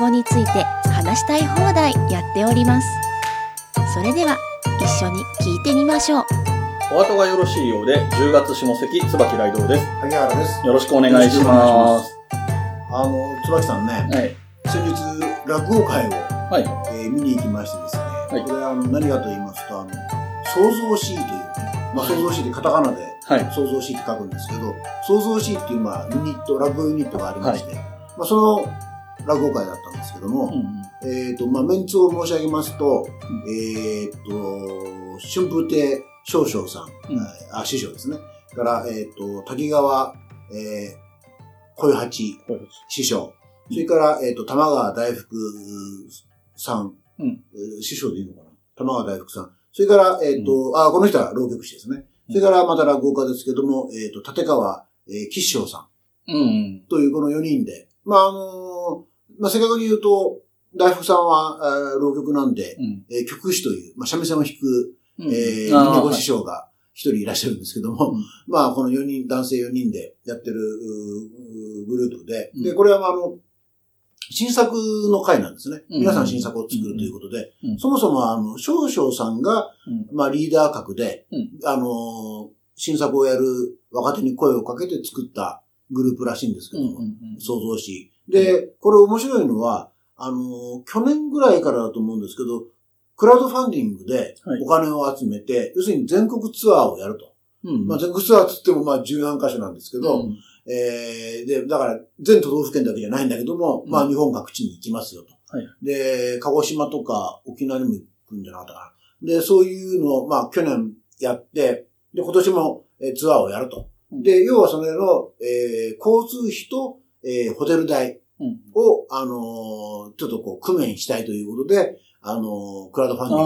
語について話したい放題やっておりますそれでは一緒に聞いてみましょうお後がよろしいようで、10月下関、椿雷道です。萩原です。よろしくお願いします。あの、椿さんね、はい。先日、落語会を、はい。えー見に行きましてですね、いこれあの、何かと言いますと、あの、創造しいという、まあ、創造しいってカタカナで、はい。創造しいって書くんですけど、創造しいっていう、まあ、ユニット、落語ユニットがありまして、まあ、その落語会だったんですけども、うんえっ、と、まあ、メンツを申し上げますと、えっ、と、春風亭少々さん、うんあ、師匠ですね。から、えっ、と、滝川、えー、小八師匠。それから、えっ、と、玉川大福さん、うんえー師匠でいいのかな？玉川大福さん。それから、えっ、と、あ、この人は浪曲師ですね。それから、また落語家ですけども、えっ、と、立川、えー、吉祥さん。うんうん。というこの4人で、まあ、あのまあ、正確に言うと、大福さんは、えー浪曲なんで、うん。えー曲師という、まあ、三味線を弾く、うんえー、師匠が一人いらっしゃるんですけども、うんまあ、この4人、男性4人でやってるグループで、うんで、これは、まあ、あの、新作の回なんですね。うん皆さん新作を作るということで、うんそもそも、あの、少々さんが、うんまあ、リーダー格で、うんあの、新作をやる若手に声をかけて作ったグループらしいんですけども、うんうんうん。創造し。で、これ面白いのは、あの、去年ぐらいからだと思うんですけど、クラウドファンディングではいお金を集めて、要するに全国ツアーをやると。うん。まあ、全国ツアーって言ってもまあ十何箇所なんですけど、うんえー、で、だから全都道府県だけじゃないんだけども、まあ日本各地に行きますよと。はいで、鹿児島とか沖縄にも行くんじゃなかったかな。で、そういうのをまあ去年やって、で、今年もえーツアーをやると。うんで、要はそれの、えー交通費と、えーホテル代うん。を、あのーちょっとこう、工面したいということで、あのークラウドファンディン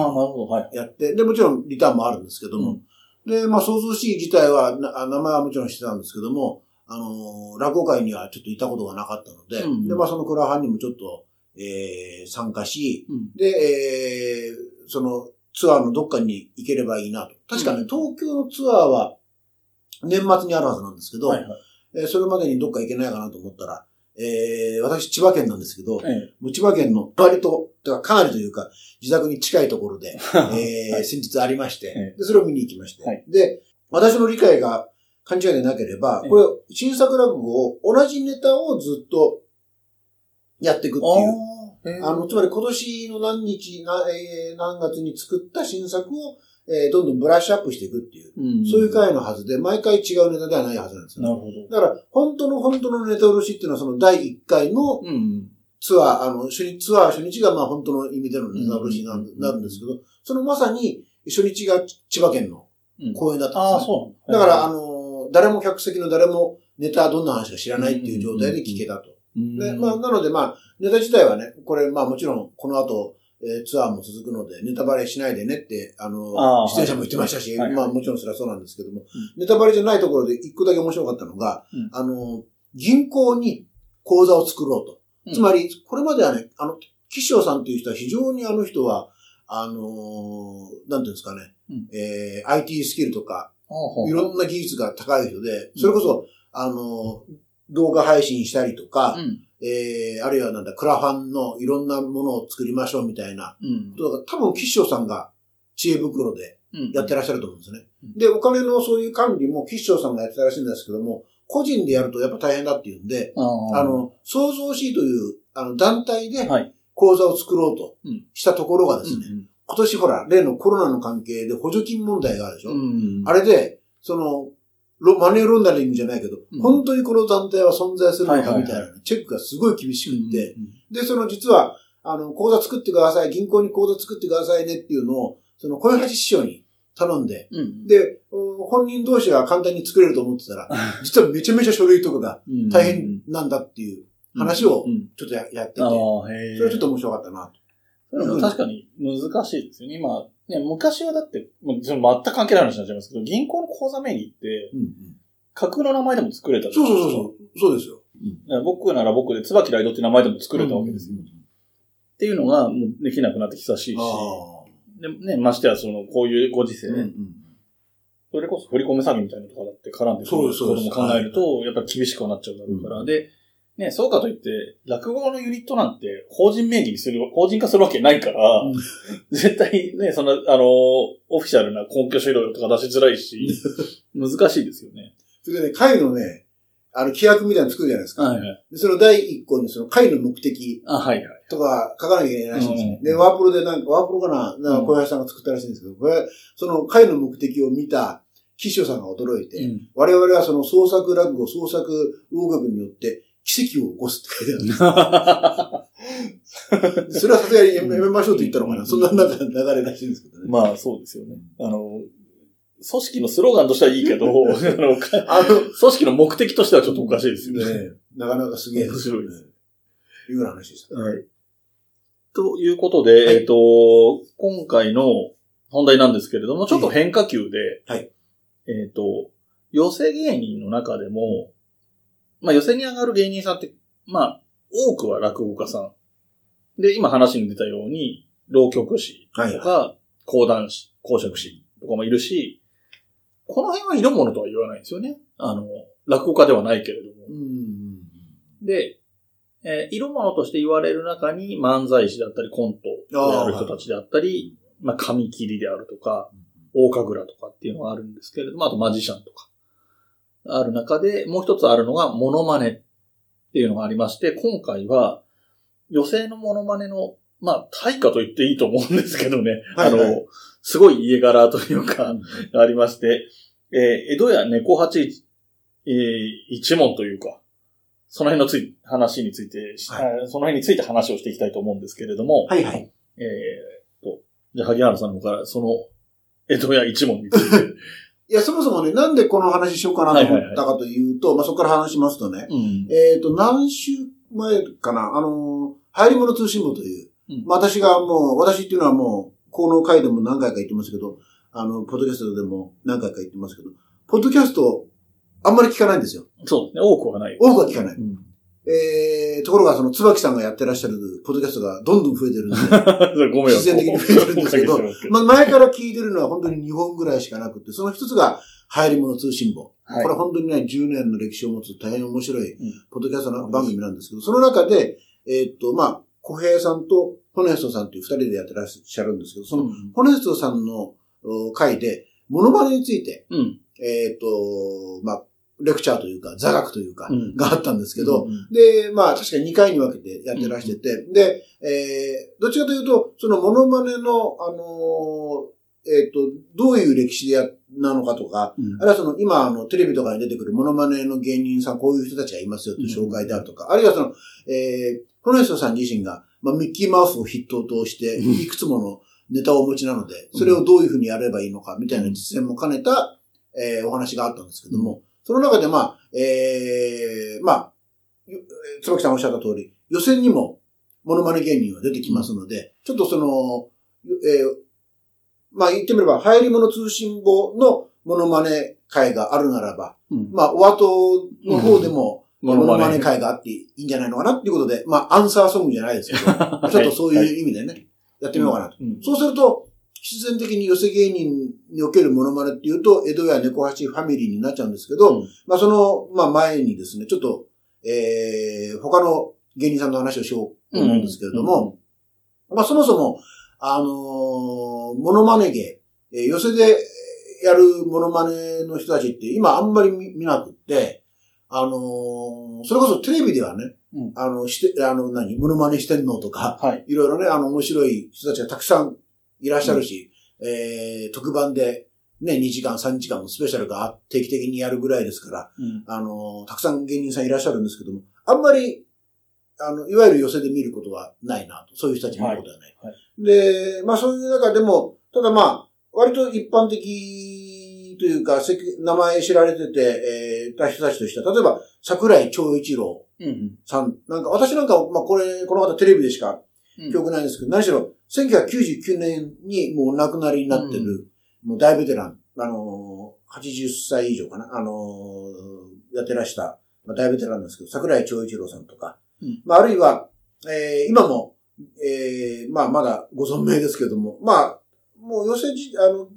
グ。やって、で、もちろんリターンもあるんですけども、で、まあ、創造しい自体は、名前はもちろんしてたんですけども、あのー落語会にはちょっといたことがなかったので、うんで、まあ、そのクラファンにもちょっと、えー参加し、うん。で、えーそのツアーのどっかに行ければいいなと。確かね、うん東京のツアーは年末にあるはずなんですけど、はいはい。えーそれまでにどっか行けないかなと思ったら、えー私千葉県なんですけど、ええ。千葉県の割と、てかかなりというか、自宅に近いところで、えーはい。先日ありまして、えで、それを見に行きまして、はい。で、私の理解が勘違いでなければ、ええ。これ、新作落語を、同じネタをずっとやっていくっていう。ああの、つまり今年の何日、なえー何月に作った新作を、えーどんどんブラッシュアップしていくっていう、うんそういう回のはずで、毎回違うネタではないはずなんですよ、なるほど。だから、本当の本当のネタ卸しっていうのは、その第1回のうん。ツアー、あの、初日、ツアー初日がまあ本当の意味でのネタ卸しなんうんなるんですけど、そのまさに初日が千葉県のうん。公演だったああ、んですね。そうなんだから、あの、誰も客席の誰もネタどんな話か知らないっていう状態で聞けたと。うんで、まあ、なのでまあ、ネタ自体はね、これまあもちろんこの後、えーツアーも続くので、ネタバレしないでねって、あの、あー出演者も言ってましたし、はいはい。まあもちろんそれはそうなんですけども、ネタバレじゃないところで一個だけ面白かったのが、うん。あの、銀行に口座を作ろうと。うん。つまり、これまではね、あの、岸尾さんっていう人は非常にあの人は、あのーなんていうんですかね、うん。えー IT スキルとか、いろんな技術が高い人で、それこそ、あのー動画配信したりとか、うん。えーあるいはなんだ、クラファンのいろんなものを作りましょうみたいなうん。ことが、多分岸尾さんが知恵袋でうん。やってらっしゃると思うんですね。うんで、お金のそういう管理も岸尾さんがやってたらしいんですけども、個人でやるとやっぱ大変だっていうんで、あの、創造しいという、あの、団体ではい。講座を作ろうとうんしたところがですね、うん今年ほら、例のコロナの関係で補助金問題があるでしょ、うん。あれで、その、ロマネーロンダリングじゃないけど、うん本当にこの団体は存在するのかみたいな、チェックがすごい厳しくって、うん、で、その実は、あの、口座作ってください、銀行に口座作ってくださいねっていうのを、その、小橋師匠に頼んで、うん。で、うん本人同士は簡単に作れると思ってたら、実はめちゃめちゃ書類とかがうん大変なんだっていう話をうんちょっとややってて。それはちょっと面白かったなと。確かに難しいですよね。今、ね、昔はだって、もうその全く関係ない話になっちゃいますけど、銀行の口座名義って、うんうん。架空の名前でも作れたそうそうそうそう。ですよ。だから僕なら僕で、椿ライドって名前でも作れたわけですよ。うんうんっていうのが、もうできなくなって久しいし、あでね、ましてや、その、こういうご時世、あ。うんうん。それこそ振り込め詐欺みたいなのとかだって絡んでくることも考えると、やっぱり厳しくはなっちゃうだろうから、で、ね、そうかといって、落語のユニットなんて法人名義にする、法人化するわけないから、うん絶対ね、そんな、あの、オフィシャルな根拠資料とか出しづらいし、難しいですよね。それでね、会のね、あの、規約みたいなの作るじゃないですか。はいはい。でその第一項にその会の目的あ、はいはい。とか書かなきゃいけないらしいんですね。うんで、ワープロでなんか、ワープロかななんか小林さんが作ったらしいんですけど、これ、その会の目的を見た岸尾さんが驚いて、うん我々はその創作落語、創作音楽によって奇跡を起こすって書いてある。それはさすがにやめましょうと言ったのかな、うんそんな中流れらしいんですけどね。まあ、そうですよね。あの、組織のスローガンとしてはいいけど、あの、組織の目的としてはちょっとおかしいですよね。ね、なかなかすげえ面白いです。いうような話でした。はい。ということで、はいえっ、と、今回の本題なんですけれども、ちょっと変化球で、はいえっ、と、寄せ芸人の中でも、まあ寄せに上がる芸人さんって、まあ、多くは落語家さん。で、今話に出たように、浪曲師とはいか、講談師、講釈師とかもいるし、この辺は色物とは言わないんですよね。あの、落語家ではないけれども。うん。で、えー色物として言われる中に漫才師であったりコントである人たちであったり、まあ紙切りであるとか、大神楽とかっていうのがあるんですけれども、あとマジシャンとか、ある中で、もう一つあるのがモノマネっていうのがありまして、今回は、女性のモノマネの、まあ、対価と言っていいと思うんですけどね、はいはいあの、すごい家柄というか、ありまして、えー江戸や猫八、えー一門というか、その辺のつい、話について、はあその辺について話をしていきたいと思うんですけれども、はいはい。えーと、じゃあ、萩原さんの方から、その、江戸や一門について。いや、そもそもね、なんでこの話しようかなと思ったかというと、まあそこから話しますとね、うん。えっ、と、何週前かな、あのー、流行り物通信簿という、うんまあ私がもう、私っていうのはもう、この回でも何回か言ってますけど、あの、ポッドキャストでも何回か言ってますけど、ポッドキャスト、あんまり聞かないんですよ。そうですね。多くはない。多くは聞かない。うん。えー、ところが、その、椿さんがやってらっしゃるポッドキャストがどんどん増えてるんで、ごめん自然的に増えてるんですけどまあ前から聞いてるのは本当に2本ぐらいしかなくて、その一つが、流行り物通信簿。はいこれ本当にね、10年の歴史を持つ大変面白いうん、ポッドキャストの番組なんですけど、その中で、えーっと、まあ、小平さんとホネストさんという二人でやってらっしゃるんですけど、その、うん。ホネストさんのお回で、モノマネについて、うん。えーっと、まあ、レクチャーというか、座学というか、うん。があったんですけど、うんで、まあ確かに2回に分けてやってらしてて、で、えー、どっちかというと、そのモノマネの、あのーえっ、と、どういう歴史でや、なのかとか、うん。あるいはその今あのテレビとかに出てくるモノマネの芸人さん、こういう人たちがいますよという紹介であるとか、あるいはその、えー、この人さん自身が、まあ、ミッキーマウスを筆頭として、うん。いくつものネタをお持ちなので、それをどういうふうにやればいいのかみたいな実践も兼ねた、えーお話があったんですけども、その中でまあ、えー、まあ、椿さんおっしゃった通り、予選にもモノマネ芸人は出てきますので、ちょっとその、えーまあ言ってみれば、流行り物通信簿のモノマネ会があるならば、うん。まあ、お後の方でも、モモノマネネ会があっていいんじゃないのかなっていうことで、まあ、アンサーソングじゃないですけど、ちょっとそういう意味でね、やってみようかなと。うん。そうすると、必然的に寄せ芸人におけるモノマネっていうと、江戸や猫八ファミリーになっちゃうんですけど、うん。まあその、まあ前にですね、ちょっと、えー、他の芸人さんの話をしようと思うんですけれども、まあそもそも、あのーモノマネ芸、えー寄せでやるモノマネの人たちって今あんまり見見なくって、あのーそれこそテレビではね、うん。あの、して、あの、何、モノマネしてんのとか、はい。いろいろね、あの、面白い人たちがたくさんいらっしゃるし、えー、特番で、ね、2時間、3時間のスペシャルが定期的にやるぐらいですから、うん。あの、たくさん芸人さんいらっしゃるんですけども、あんまり、あの、いわゆる寄せで見ることはないなと。そういう人たち見ることはない。はいはで、まあそういう中でも、ただまあ、割と一般的というか、名前知られてて、えー、た人たちとしては、例えば、桜井長一郎うん。さん、なんか、私なんか、まあこれ、この方テレビでしかうん記憶ないんですけど、何しろ、1999年にもうお亡くなりになってる、もう大ベテラン、あのー、80歳以上かな、あのーやってらした、まあ、大ベテランなんですけど、桜井長一郎さんとか、うんまあ、あるいは、えー今も、えーまあ、まだご存命ですけども、まあ、もう寄せじ、あの、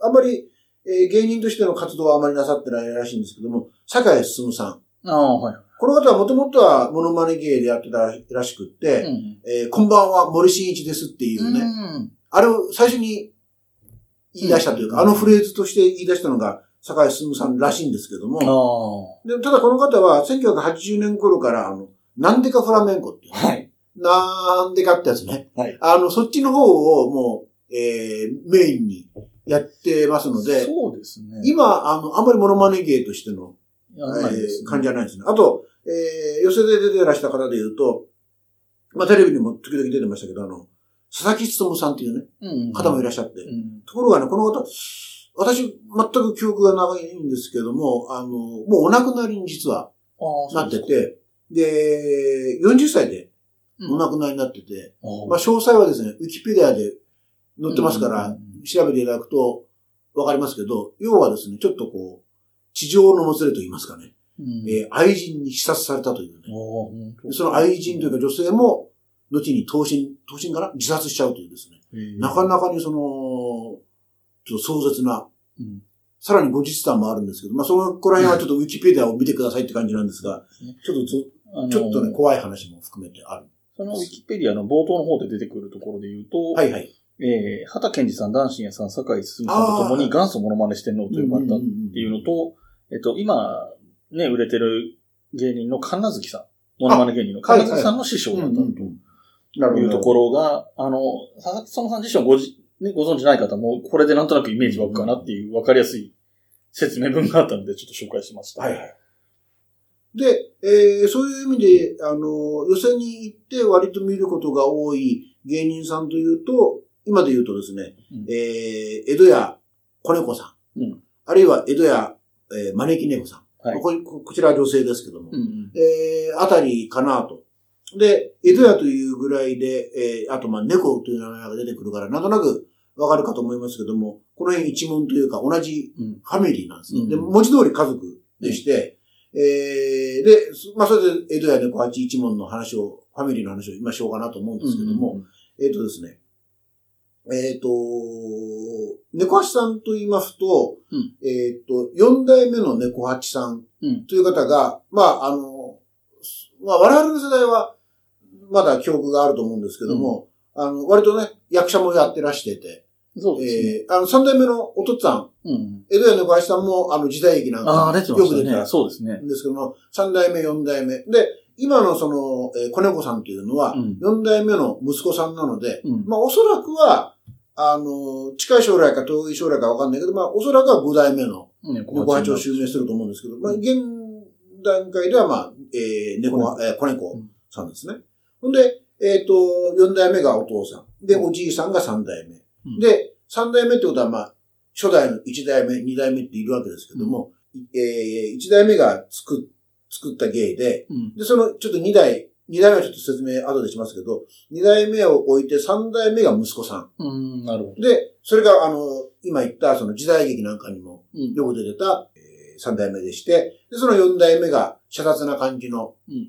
あんまり、えー芸人としての活動はあまりなさってないらしいんですけども、坂井進さん。ああ、はい。この方はもともとはモノマネ芸でやってたらしくって、うんえーこんばんは、森進一ですっていうね、うんあれを最初に言い出したというか、うんあのフレーズとして言い出したのが坂井進さんらしいんですけども、あでただこの方は1980年頃から、あの、なんでかフラメンコっていうあ。ね、はい。なんでかってやつね。はい。あの、そっちの方をもう、えー、メインにやってますので、そうですね。今、あの、あんまりモノマネ芸としての、え感じじゃないですね。あと、えー、寄せで出てらした方で言うと、まあ、テレビにも時々出てましたけど、あの、佐々木努さんっていうね、うん。方もいらっしゃって、うん。ところがね、この方、私、全く記憶が長いんですけども、あの、もうお亡くなりに実はなってて、で、40歳でうん。お亡くなりになってて、か、まあ、詳細はですね、ウィキペディアで載ってますから、うん。うん。うん調べていただくとわかりますけど、要はですね、ちょっとこう、地上のもつれと言いますかね、うん。えー愛人に刺殺されたというね、その愛人というか女性も、後に投身、投身かな自殺しちゃうというですね、なかなかにその、ちょっと壮絶な、うん。さらに後日談もあるんですけど、まあ、そのこら辺はちょっとウィキペディアを見てくださいって感じなんですが、ちょっとちょっとね、怖い話も含めてある。そのウィキペディアの冒頭の方で出てくるところで言うと、はいはい。えー、畑健二さん、ダンシンヤさん、坂井進さんと共に元祖モノマネ四天王と呼ばれたっていうのと、えっと、今、ね、売れてる芸人の神奈月さん、モノマネ芸人の神奈月さんの師匠だった。と。いうところが、あの、佐々木園さん自身はごじ、ね、ご存知ない方も、これでなんとなくイメージ湧くかなっていう分かりやすい説明文があったので、ちょっと紹介しました。はいはい。で、えーそういう意味で、あの、予選に行って割と見ることが多い芸人さんというと、今で言うとですね、うん。えー江戸屋子猫さん、うん。あるいは江戸屋、えー招き猫さん、はいこここちらは女性ですけども、うんうん。えーあたりかなと。で、江戸屋というぐらいで、えーあとまあ猫という名前が出てくるから、なんとなくわかるかと思いますけども、この辺一門というか同じうんファミリーなんですね。うんで、文字通り家族でして、えーで、そまあそれで江戸屋猫八一門の話を、ファミリーの話を今しようかなと思うんですけども、えっ、とですね、えっ、と、猫八さんと言いますと、うんえっ、と、四代目の猫八さんうんという方が、まあ、あの、まあ、我々の世代は、まだ記憶があると思うんですけども、あの、割とね、役者もやってらしてて、そうですね。えーあの、三代目のお父っつぁん、うん。江戸屋猫八さんも、あの、時代劇なんかね。よく出てたそうですね。んですけども、三代目、四代目。で、今のその、えー子猫さんというのはう、ん。四代目の息子さんなので、うん。まあ、おそらくは、あの、近い将来か遠い将来かわかんないけど、まあ、おそらくは五代目の猫猫八を襲名すると思うんですけど、まあ、現段階では、まあ、えー、猫は、えー、子猫さんですね。ほんで、えっ、と、四代目がお父さん。で、おじいさんが三代目。うんで、三代目ってことは、まあ、初代の一代目、二代目っているわけですけども、えー、一代目が作っ、作った芸で、うん。で、その、ちょっと二代、二代目はちょっと説明後でしますけど、二代目を置いて三代目が息子さん。うん、なるほど。で、それが、あの、今言った、その時代劇なんかにもうん。よく出てた、えー三代目でして、で、その四代目が、遮奪な感じの、うん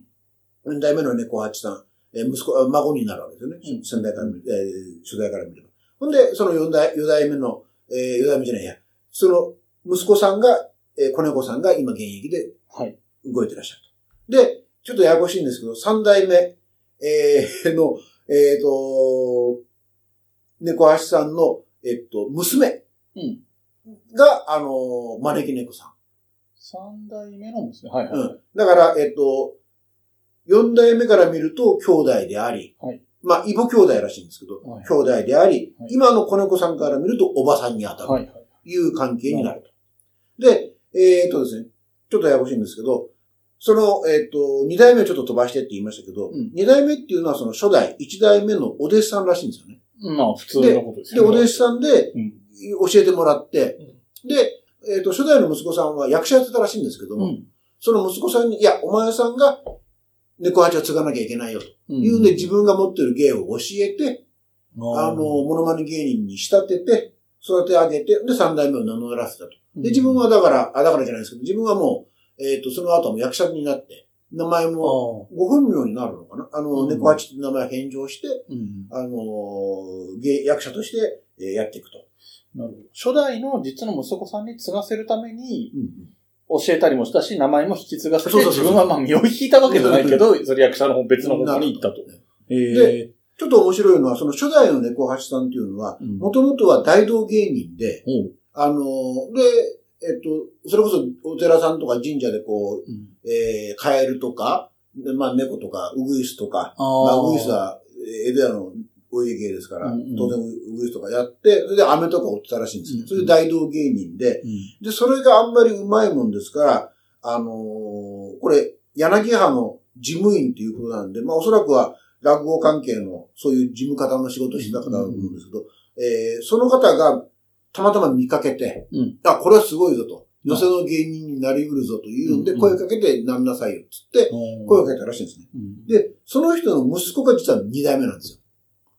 四代目の猫八さん、えー息子、あ孫になるわけですよね。うん先代から見、えー初代から見れば。ほんで、その四代、四代目の、えー四代目じゃないや、その息子さんが、えー子猫さんが今現役ではい。動いてらっしゃると。で、ちょっとややこしいんですけど、三代目、えーの、えっ、と、猫橋さんの、えっ、と、娘うん。が、あの、招き猫さ三代目のですね。はいはい。ん。うん。だから、えっ、と、四代目から見ると兄弟であり、はいまあ、異母兄弟らしいんですけど、はい兄弟であり、はい今の子猫さんから見るとおばさんに当たる。はいはい。という関係になると。で、えっ、とですね、ちょっとややこしいんですけど、その、えっ、と、二代目をちょっと飛ばしてって言いましたけど、うん二代目っていうのはその初代、一代目のお弟子さんらしいんですよね。まあ、普通のことですで、お弟子さんでうん。教えてもらって、で、えっ、と、初代の息子さんは役者やってたらしいんですけども、うん。その息子さんに、いや、お前さんが猫八を継がなきゃいけないよとういうんで、自分が持ってる芸を教えて、ああの、モノマネ芸人に仕立てて、育て上げて、で、三代目を名乗らせたと。で、自分はだから、あ、だからじゃないですけど、自分はもう、えっ、と、その後はもう役者になって、名前も、あご本名になるのかな？あの、うん。猫八って名前を返上して、うん。あのー芸、役者として、えーやっていくと。なるほど。初代の実の息子さんに継がせるために、教えたりもしたし、名前も引き継がせて、自分はまあ身を引いたわけじゃないけど、それ役者の方別の方に行ったと。えで、ちょっと面白いのは、その初代の猫八さんっていうのは、うん。もともとは大道芸人で、おう。あの、で、えっと、それこそお寺さんとか神社でこう、うん。えー、カエルとか、でまあ猫とか、ウグイスとか、あまあ、ウグイスは、江戸屋のお家芸ですから、うんうん。当然ウグイスとかやって、それで飴とか売ってたらしいんですね。うんそれで大道芸人で、うん。で、それがあんまりうまいもんですから、あのーこれ、柳派の事務員ということなんで、まあおそらくは落語関係のそういう事務方の仕事をしてた方だと思うんですけど、えーその方がたまたま見かけて、うんあ、これはすごいぞと。寄せの芸人になりうるぞというんで、うん声かけてなんなさいよっつって、声をかけたらしいんですね。うんで、その人の息子が実は二代目なんですよ。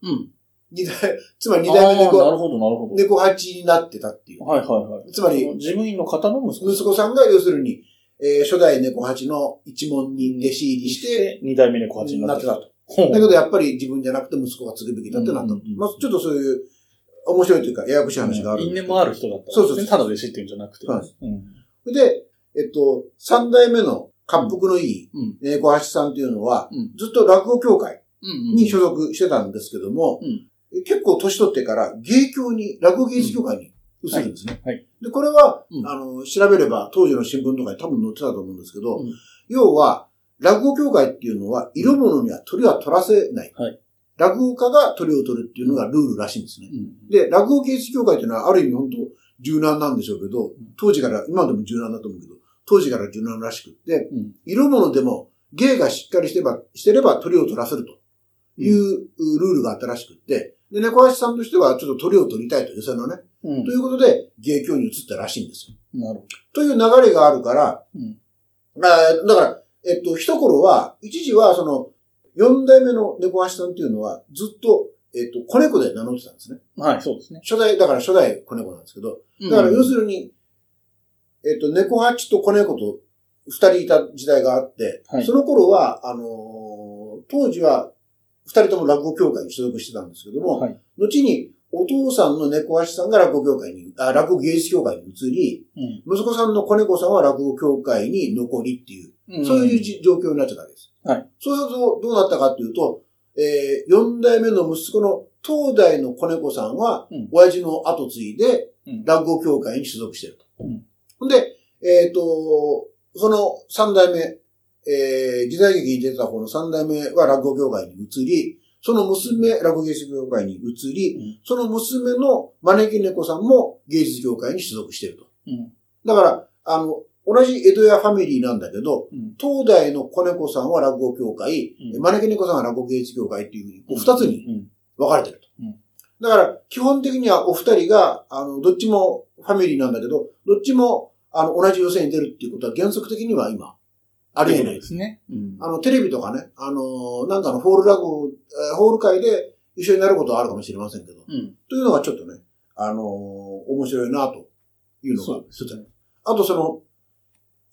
うん。二代、つまり二代目あーなる猫、ほど、なるほど。猫八になってたっていう。はいはいはい。つまり事務員の方の息子息子さんが要するに、えー初代猫八の一門に弟子入りして、二代目猫八になっててたと。だけどやっぱり自分じゃなくて息子が継ぐべきだってなった。まあちょっとそういう面白いというか、ややこしい話がある。因縁もある人だったんですね。そうそうそうただ弟子っていうんじゃなくて。そうですうん。で、えっと、三代目の滑腹のいいうん。猫八さんっていうのは、うんずっと落語協会うん。に所属してたんですけども、うん結構年取ってから芸協に、落語芸術協会に移るんですね。はいはいで、これは、うんあの、調べれば当時の新聞とかに多分載ってたと思うんですけど、うん要は、落語協会っていうのは、色物には鳥は取らせない。はい落語家が鳥を取るっていうのがルールらしいんですね。うん。で、落語芸術協会っていうのはある意味本当柔軟なんでしょうけど、当時から、今でも柔軟だと思うけど、当時から柔軟らしくって、うん色物でも芸がしっかりしてれば、してれば鳥を取らせるというルールがあったらしくって、で、猫橋さんとしてはちょっと鳥を取りたいと、寄せのね。うんということで、芸協に移ったらしいんですよ。なるほという流れがあるから、うんだから、えっと、一頃は、一時はその、四代目の猫橋さんっていうのは、ずっと、えっと、子猫で名乗ってたんですね。ど。はい、そうですね。初代、だから初代子猫なんですけど、だから要するに、えっと、猫八と子猫と二人いた時代があって、はいその頃は、あのー当時は二人とも落語協会に所属してたんですけども、はい。後にお父さんの猫八さんが落語協会に、あ、落語芸術協会に移り、うん息子さんの子猫さんは落語協会に残りっていう、そういうじ状況になっちゃったわけです。はい。そうすると、どうなったかっていうと、えー、四代目の息子の東大の子猫さんは、うん親父の後継いで、うん落語協会に所属してると。うんで、えっ、と、その三代目、えー、時代劇に出てた方の三代目は落語協会に移り、その娘、落語芸術協会に移り、うんその娘の招き猫さんも芸術協会に所属してると。うん。だから、あの、同じ江戸屋ファミリーなんだけど、うん。東大の子猫さんは落語協会、うん招き猫さんは落語芸術協会っていうふうに、二つにうん。分かれてると。うんだから、基本的にはお二人が、あの、どっちもファミリーなんだけど、どっちも、あの、同じ予選に出るっていうことは原則的には今、ありえないで。すね。うん。あの、テレビとかね、あの、なんかのホール落語、えーホール会で一緒になることはあるかもしれませんけど、うん。というのがちょっとね、あの、面白いなというのがそう一つ。あとその、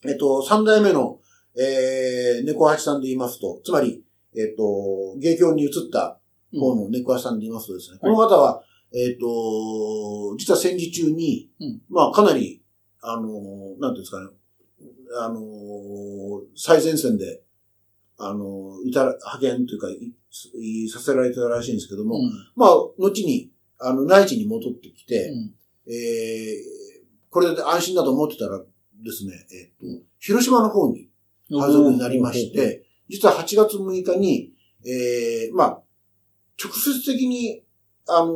えっと、三代目の、えー、猫八さんで言いますと、つまり、えっと、芸協に移った方の猫八さんで言いますとですね、この方は、えっと、実は戦時中に、うんまあかなり、あの、なんていうんですかね、あの、最前線で、あの、いたら、派遣というか、いいさせられたらしいんですけども、うん。まあ、後に、あの、内地に戻ってきて、うん。えーこれで安心だと思ってたらですね、えっ、と、広島の方に配属になりまして、実は8月6日に、えーまあ、直接的に、あの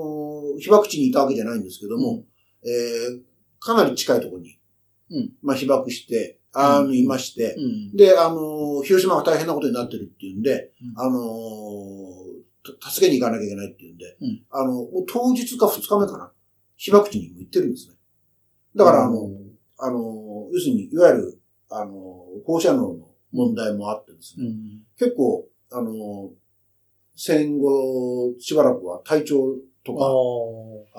ー被爆地にいたわけじゃないんですけども、えーかなり近いところに、うんまあ、被爆して、あの、うんいまして、うん。で、あのー広島が大変なことになってるっていうんで、うんあの助けに行かなきゃいけないっていうんで、うんあの、もう当日か2日目かな、被爆地にも行ってるんですね。だから、あの、あの、要するに、いわゆる、あの、放射能の問題もあってですね、うん。結構、あの、戦後、しばらくは体調と。か、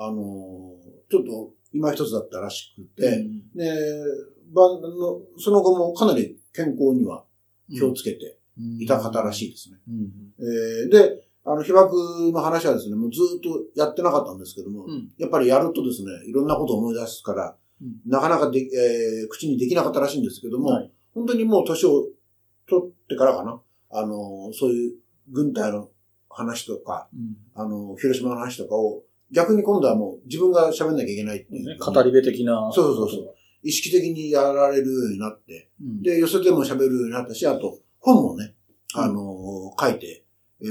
あの、ちょっと今一つだったらしくて、うんで、晩の、その後もかなり健康には気をつけていた方らしいですね。うん。えーで、あの、被爆の話はですね、もうずっとやってなかったんですけども、うん。やっぱりやるとですね、いろんなことを思い出すから、うん。なかなかで、えー口にできなかったらしいんですけども、はい。本当にもう年を取ってからかな、あの、そういう軍隊の話とか、うん。あの、広島の話とかを、逆に今度はもう自分が喋んなきゃいけないっていう、ね語り部的な。そうそうそう意識的にやられるようになって、うん。で、寄せても喋るようになったし、あと、本もね、あの、書いて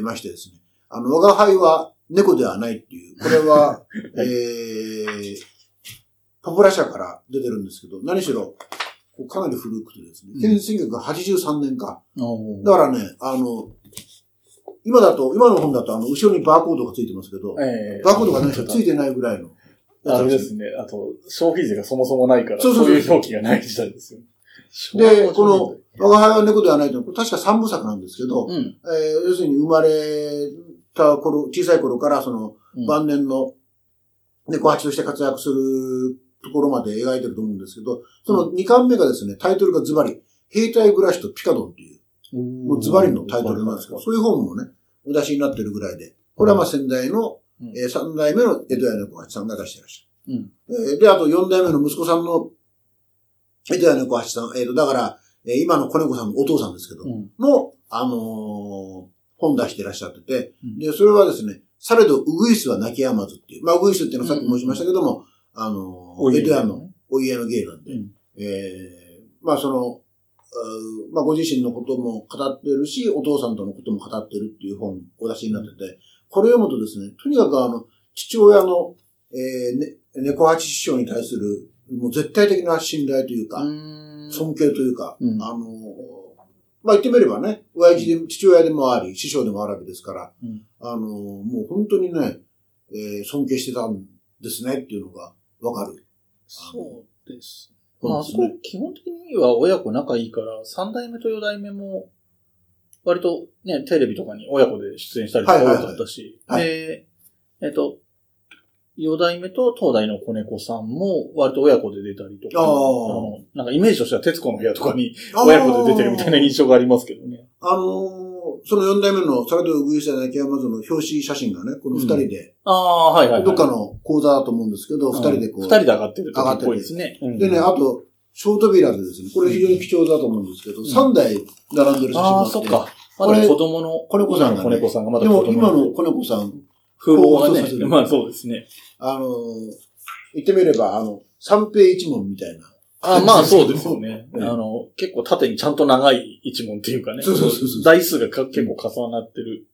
ましてですね。あの、我が輩は猫ではないっていう、これは、えー、ポプラ社から出てるんですけど、何しろ、かなり古くてですね、うん1983年か。だからね、あの、今だと、今の本だと、あの、後ろにバーコードがついてますけど、ええバーコードが何しろついてないぐらいの。あれですね。あと、消費税がそもそもないから、そそうそうそう。ういう表記がない時代ですよ。で、この、我が輩は猫ではないという確か三部作なんですけど、うん。えー要するに生まれた頃、小さい頃からそのうん。晩年の猫八として活躍するところまで描いてると思うんですけど、その2巻目がですね、タイトルがズバリ、兵隊暮らしとピカドンっていう、もうズバリのタイトルなんですけど、そういう本もね、お出しになってるぐらいで、これはまあ先代の、うんえー三代目の江戸屋猫八さんが出してらっしゃうん。る。えーで、あと四代目の息子さんの江戸屋猫八さん、えーと、だから、えー今の子猫さんのお父さんですけど、うん。も、あのー本出してらっしゃってて、うんで、それはですね、されど、ウグイスは泣き止まずっていう。まあ、ウグイスっていうのはさっき申しましたけども、あのー、エドヤのお家の芸なんで、うんえーまあ、その、まあ、ご自身のことも語ってるし、お父さんとのことも語ってるっていう本をお出しになってて、これを読むとですね、とにかくあの、父親の、えーね、猫八師匠に対する、もう絶対的な信頼というか、うん。尊敬というか、うん。あの、まあ、言ってみればね、親父で、父親でもあり、師匠でもあるわけですから、うん。あの、もう本当にね、えー尊敬してたんですねっていうのがわかる。そうです。まあ、そこ基本的には親子仲いいから、三代目と四代目も、割とね、テレビとかに親子で出演したりとか多はいはいはいかったし、はいで、えっと、四代目と東大の子猫さんも割と親子で出たりとか、あーのなんかイメージとしては徹子の部屋とかに親子で出てるみたいな印象がありますけどね。あのーその4代目のサラダウグイスや泣山津の表紙写真がね、この2人で、ああ、はいはい、はい。どっかの講座だと思うんですけど、2人でこう。二人で上がってる時っぽいですね。うんでね、あと、ショートビラでですね、これ非常に貴重だと思うんですけど、3台並んでる写真がああ、あって。そっか。まだ子供の、子猫さんがね子猫さんがまだでも子供今の子猫さん、風貌がね、そうそうそうまあそうですね。あのー言ってみれば、あの、三平一門みたいな。あまあそうですよね。う んあの、結構縦にちゃんと長い一問っていうかね。そうそうそうそう台数がか結構重なってる。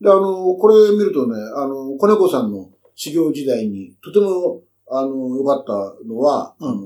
で、あの、これ見るとね、あの、子猫さんの修行時代に、とても、あの、良かったのは、うんあの、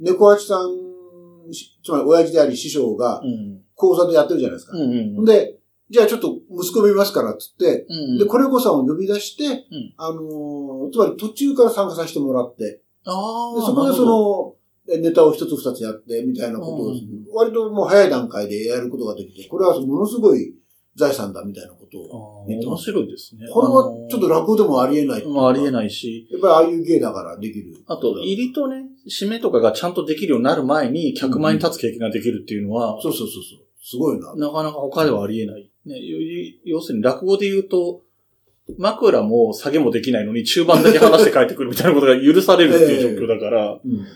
猫八さん、しつまり親父であり師匠がうん。講座でやってるじゃないですか。うんうんうん。で、じゃあちょっと息子見ますから、つって、うんうん、で、子猫さんを呼び出して、うんあの、つまり途中から参加させてもらって、でああ、そこでその、えネタを一つ二つやって、みたいなことを、うん割ともう早い段階でやることができて、これはものすごい財産だみたいなことを。あー面白いですね。これはちょっと落語でもありえないまあありえないし、やっぱりああいう芸だからできる。あと、入りとね、締めとかがちゃんとできるようになる前に、客前に立つ経験ができるっていうのは、そうそうそうそう。すごいな。なかなか他ではありえない。ね、よ要するに落語で言うと、枕も下げもできないのに中盤だけ話して帰ってくるみたいなことが許されるっていう状況だから、うん。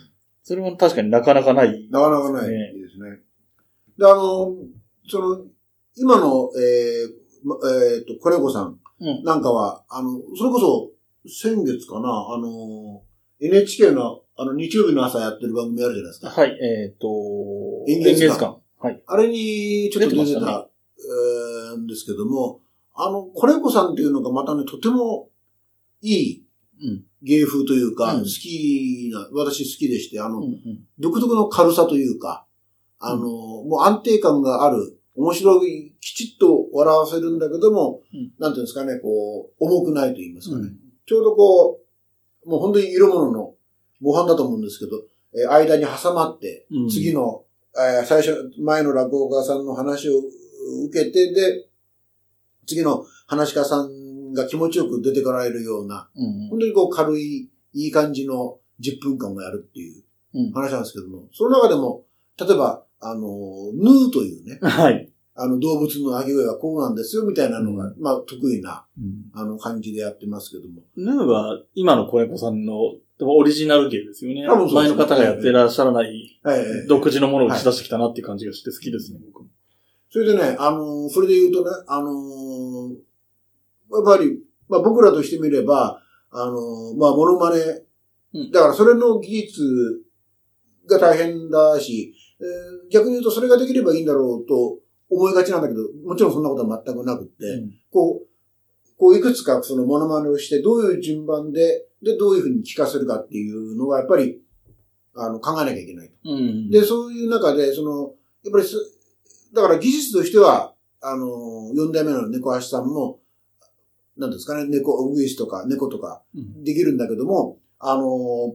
それも確かになかなかない。なかなかないねですね。で、あの、その、今の、えーまえっ、と、コレゴさんうん。なんかは、あの、それこそ、先月かな、あの、NHK の、あの、日曜日の朝やってる番組あるじゃないですか。はい、えっ、と、演芸館。はい。あれにちょっと出てた、出てましたえーんですけども、あの、コレゴさんっていうのがまたね、とてもいいうん。芸風というか、うん好きな、私好きでして、あの、うんうん。独特の軽さというか、あの、もう安定感がある、面白い、きちっと笑わせるんだけども、うんなんていうんですかね、こう、重くないと言いますかね。うんちょうどこう、もう本当に色物の模範だと思うんですけど、えー間に挟まって、うん次の、えー最初、前の落語家さんの話を受けて、で、次の話し家さんが気持ちよく出てこられるような、うん本当にこう軽い、いい感じの10分間をやるっていううん。話なんですけども、その中でも、例えば、あの、ヌーというね、はい。あの、動物の鳴き声はこうなんですよ、みたいなのが、まあ、得意な、うんあの、感じでやってますけども。ヌーは、今の子猫さんの、オリジナル芸ですよね。多分そうです前の方がやってらっしゃらない、はい。独自のものを打ち出してきたなっていう感じがして好きですね、僕も。それでね、あのーそれで言うとね、あのーやっぱり、まあ僕らとしてみれば、あのーまあモノマネ、うんだからそれの技術が大変だし、えー逆に言うとそれができればいいんだろうと思いがちなんだけど、もちろんそんなことは全くなくって、うんこう、こういくつかそのモノマネをして、どういう順番で、で、どういうふうに聞かせるかっていうのはやっぱり、あの、考えなきゃいけないと。うん。で、そういう中で、その、やっぱりす、だから技術としては、あの、四代目の猫橋さんも、なんですかね、猫、ウグイスとか猫とかうんできるんだけども、あの、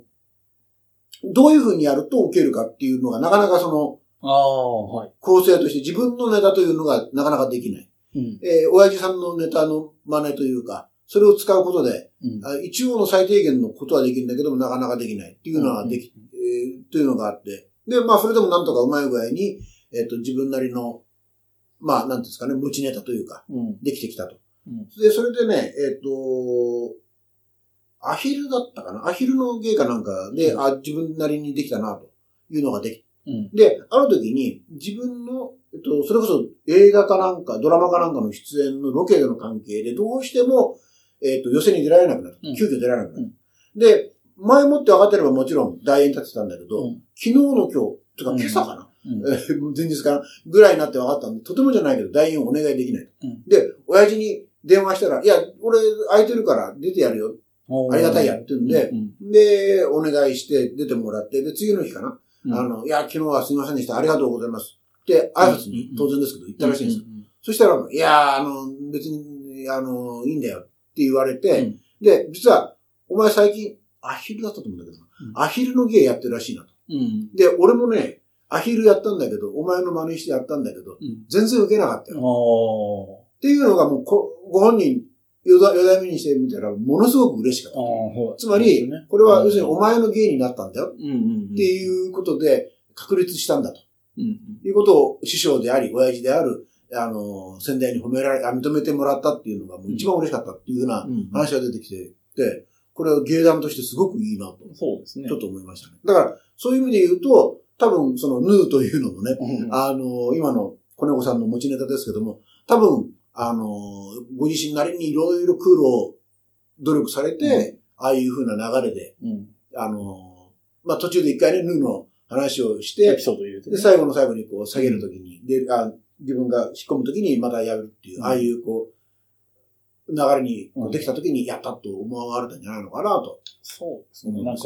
どういうふうにやると受けるかっていうのがなかなかその、ああ、はい。構成として自分のネタというのがなかなかできない。うん。えー親父さんのネタの真似というか、それを使うことで、うんあ一応の最低限のことはできるんだけども、なかなかできないっていうのはでき、えーというのがあって。で、まあ、それでもなんとかうまい具合に、えっ、と、自分なりの、まあ、なんですかね、持ちネタというか、うん。できてきたと。うんで、それでね、えっ、と、アヒルだったかな？アヒルの芸かなんかで、あ、自分なりにできたな、というのができうん。で、ある時に自分の、えっと、それこそ映画かなんか、ドラマかなんかの出演のロケでの関係で、どうしても、えっと、寄せに出られなくなった。うん急遽出られなくなった。で、前もって分かってればもちろん大演立ってたんだけど、うん昨日の今日、とかうん今朝かな、うんえー前日かな？ぐらいになって分かったんで、とてもじゃないけど、代演をお願いできないと。うんで、親父に電話したら、いや、俺空いてるから出てやるよ。ありがたいやって言うんでうん。で、お願いして出てもらって、で、次の日かな？うんあの、いや、昨日はすみませんでした。ありがとうございます。って、挨拶にうん当然ですけど言ったらしいんですよ。うんそしたら、いや、あの、別に、あの、いいんだよって言われて、うんで、実は、お前最近、アヒルだったと思うんだけど、んアヒルの芸やってるらしいなと。うん。で、俺もね、アヒルやったんだけど、お前の真似してやったんだけど、うん。全然受けなかったよ。あっていうのがもうこ、ご本人、よだ、よだみにしてみたら、ものすごく嬉しかった。あ、つまり、これは要するにお前の芸になったんだよ。っていうことで、確立したんだと。うんいうことを師匠であり、親父である、あの、先代に褒められ、あ認めてもらったっていうのがもう一番嬉しかったっていうような。話が出てきて、で、これは芸談としてすごくいいなと、そうですね。ちょっと思いましたね。だから、そういう意味で言うと、多分そのヌーというのもね、うんあの、今の子猫さんの持ちネタですけども、多分、あの、ご自身なりにいろいろ苦労、努力されて、ああいう風な流れで、うん。あの、まあ、途中で一回ね、ヌーの話をしてエピ、ソードてね。で、最後の最後にこう下げるときに、で、あ自分が引っ込むときにまたやるっていう、うんああいうこう、流れにできたときにやったと思われたんじゃないのかなと。そうですね。うんなんか、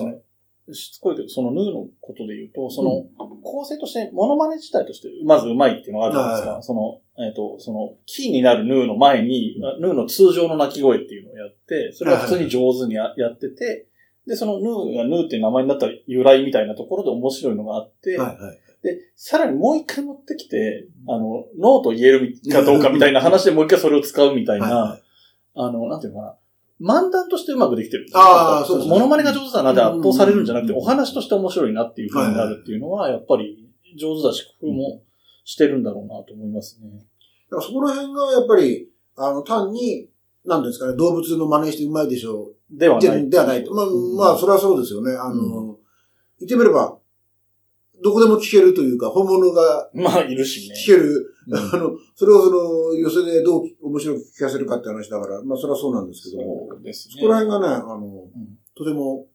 しつこいけど、そのヌーのことで言うと、その、構成として、モノマネ自体として、まずうまいっていうのがあるじゃないですはか。その、えっ、と、その、キーになるヌーの前に、ヌーの通常の鳴き声っていうのをやって、それを普通に上手にややってて、で、そのヌーがヌーって名前になった由来みたいなところで面白いのがあって、はいはい。で、さらにもう一回持ってきて、あの、ノーと言えるかどうかみたいな話でもう一回それを使うみたいな、はいはい。あの、なんていうのかな。漫談としてうまくできてるあーそうですねモノマネが上手だなって圧倒されるんじゃなくて、うんお話として面白いなっていう風になるっていうのは、やっぱり上手だし、工夫もしてるんだろうなと思いますね。だからそこら辺がやっぱり、あの、単に、なんですかね、動物の真似してうまいでしょう。でではない。ではないと。まあ、うんまあ、それはそうですよね。あの、言ってみれば、どこでも聞けるというか、本物がまあ、いるしね。聞けるうん あの、それをその、寄せでどう面白く聞かせるかって話だから、まあそれはそうなんですけども、そうですね。そこら辺がね、あの、うんとても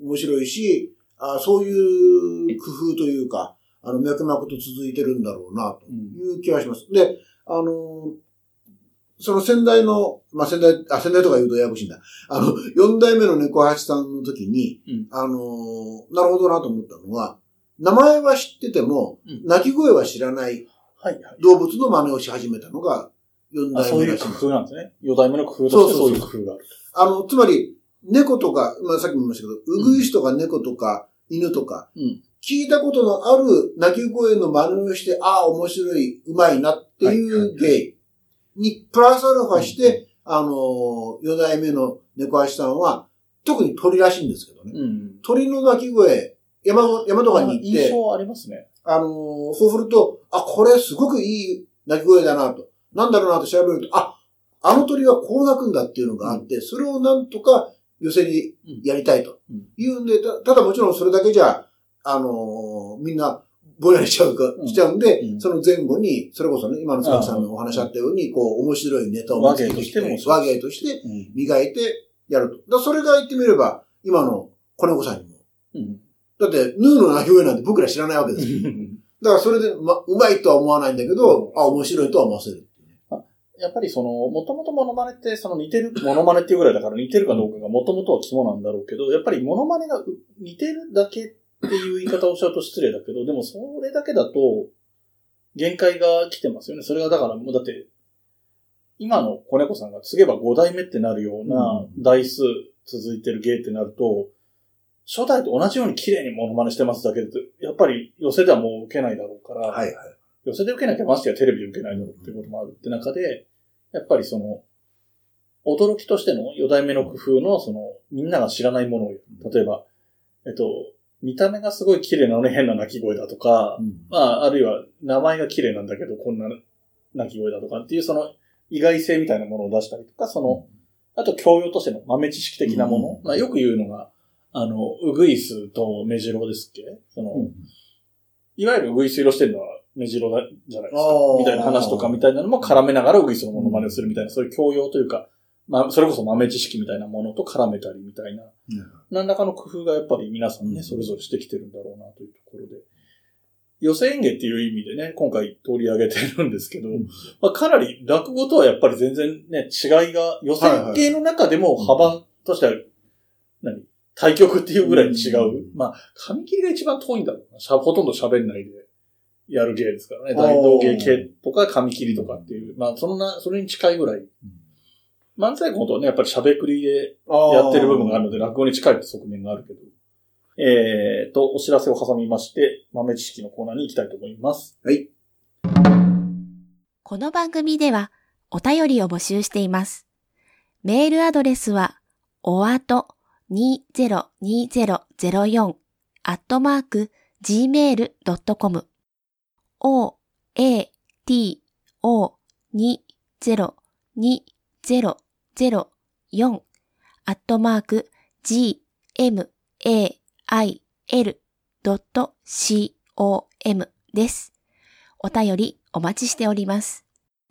面白いし、あそういう工夫というか、あの、脈々と続いてるんだろうな、という気がします。で、あの、その先代の、まあ、先代、あ、先代とか言うとややこしいんだ。あの、四代目の猫八さんの時に、うんあの、なるほどなと思ったのは、名前は知ってても、うん鳴き声は知らないはいはい。動物の真似をし始めたのが四代目らしいんです。いう工夫なんですね。四代目の工夫としてそそううそうそういう工夫がある。あの、つまり、猫とか、まあ、さっきも言いましたけど、ウグイスとか猫とか犬とか、うん聞いたことのある鳴き声の真似をして、ああ、面白い、うまいなっていう芸に、プラスアルファして、あの、四代目の猫足さんは、特に鳥らしいんですけどね。うん。鳥の鳴き声、山、山とかに行っ印て、象ありますね。あの、そうすると、あ、これすごくいい鳴き声だなと。なんだろうなと調べると、あ、あの鳥はこう鳴くんだっていうのがあって、それをなんとか寄せにやりたいというんで、たただもちろんそれだけじゃ、あのーみんな、ぼんやりしちゃうか、うんしちゃうんで、うんその前後に、それこそね、今の塚木さんのお話あったように、こう、面白いネタを和芸としても和芸としてうん。磨いてやると。だそれが言ってみれば、今の子猫さんにも。うん。だって、ヌーの鳴き声なんて僕ら知らないわけですよ。だからそれで、ま、うまいとは思わないんだけど、あ、面白いとは思わせる。やっぱりその、もともとモノマネって、その似てる、モノマネっていうぐらいだから似てるかどうかがもともとは肝なんだろうけど、やっぱりモノマネがう似てるだけっていう言い方をしちゃうと失礼だけど、でもそれだけだと、限界が来てますよね。それがだからもうだって、今の子猫さんが次げば5代目ってなるような台数続いてる芸ってなると、初代と同じように綺麗にモノマネしてますだけで、やっぱり寄せではもう受けないだろうから、はいはい。寄せで受けなきゃましてやテレビで受けないだろうっていうこともあるって中で、やっぱりその、驚きとしての4代目の工夫の、その、みんなが知らないものを、例えば、えっと、見た目がすごい綺麗なのに変な鳴き声だとか、うん。まあ、あるいは名前が綺麗なんだけど、こんな鳴き声だとかっていう、その意外性みたいなものを出したりとか、その、あと教養としての豆知識的なもの。うん。まあ、よく言うのが、あの、ウグイスとメジロですっけ？その、うん。いわゆるウグイス色してるのはメジロだじゃないですか。みたいな話とかみたいなのも絡めながらウグイスのモノマネをするみたいな、そういう教養というか、まあ、それこそ豆知識みたいなものと絡めたりみたいな、何らかの工夫がやっぱり皆さんね、うんそれぞれしてきてるんだろうなというところで。寄せ演芸っていう意味でね、今回取り上げてるんですけど、うんまあ、かなり落語とはやっぱり全然ね、違いが、寄せ演芸の中でも幅としては、何？対局っていうぐらい違う。うんまあ、紙切りが一番遠いんだろうな。しゃほとんど喋んないでやる芸ですからね。大道芸系とか紙切りとかっていう。まあ、そんな、それに近いぐらい。漫才コントはね、やっぱり喋くりでやってる部分があるので、落語に近いって側面があるけど。えーと、お知らせを挟みまして、豆知識のコーナーに行きたいと思います。はい。この番組ではお便りを募集しています。メールアドレスは、おあと202004アットマーク gmail.com o, a, t, o, 202004アットマーク g, m, a, i, l, c, o, m です。お便りお待ちしております。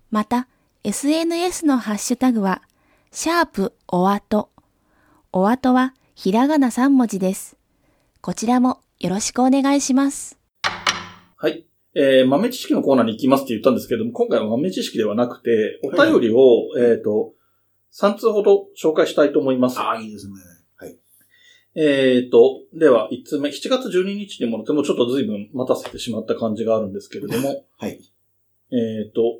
また、SNS のハッシュタグは、シャープおあと。おあとはひらがな3文字です。こちらもよろしくお願いします。はい。えー、豆知識のコーナーに行きますって言ったんですけども、今回は豆知識ではなくて、お便りを、えっ、と、3通ほど紹介したいと思います。ああ、いいですね。はい。えっ、と、では、1通目、7月12日にもらってもちょっと随分待たせてしまった感じがあるんですけれども、はい。えっ、と、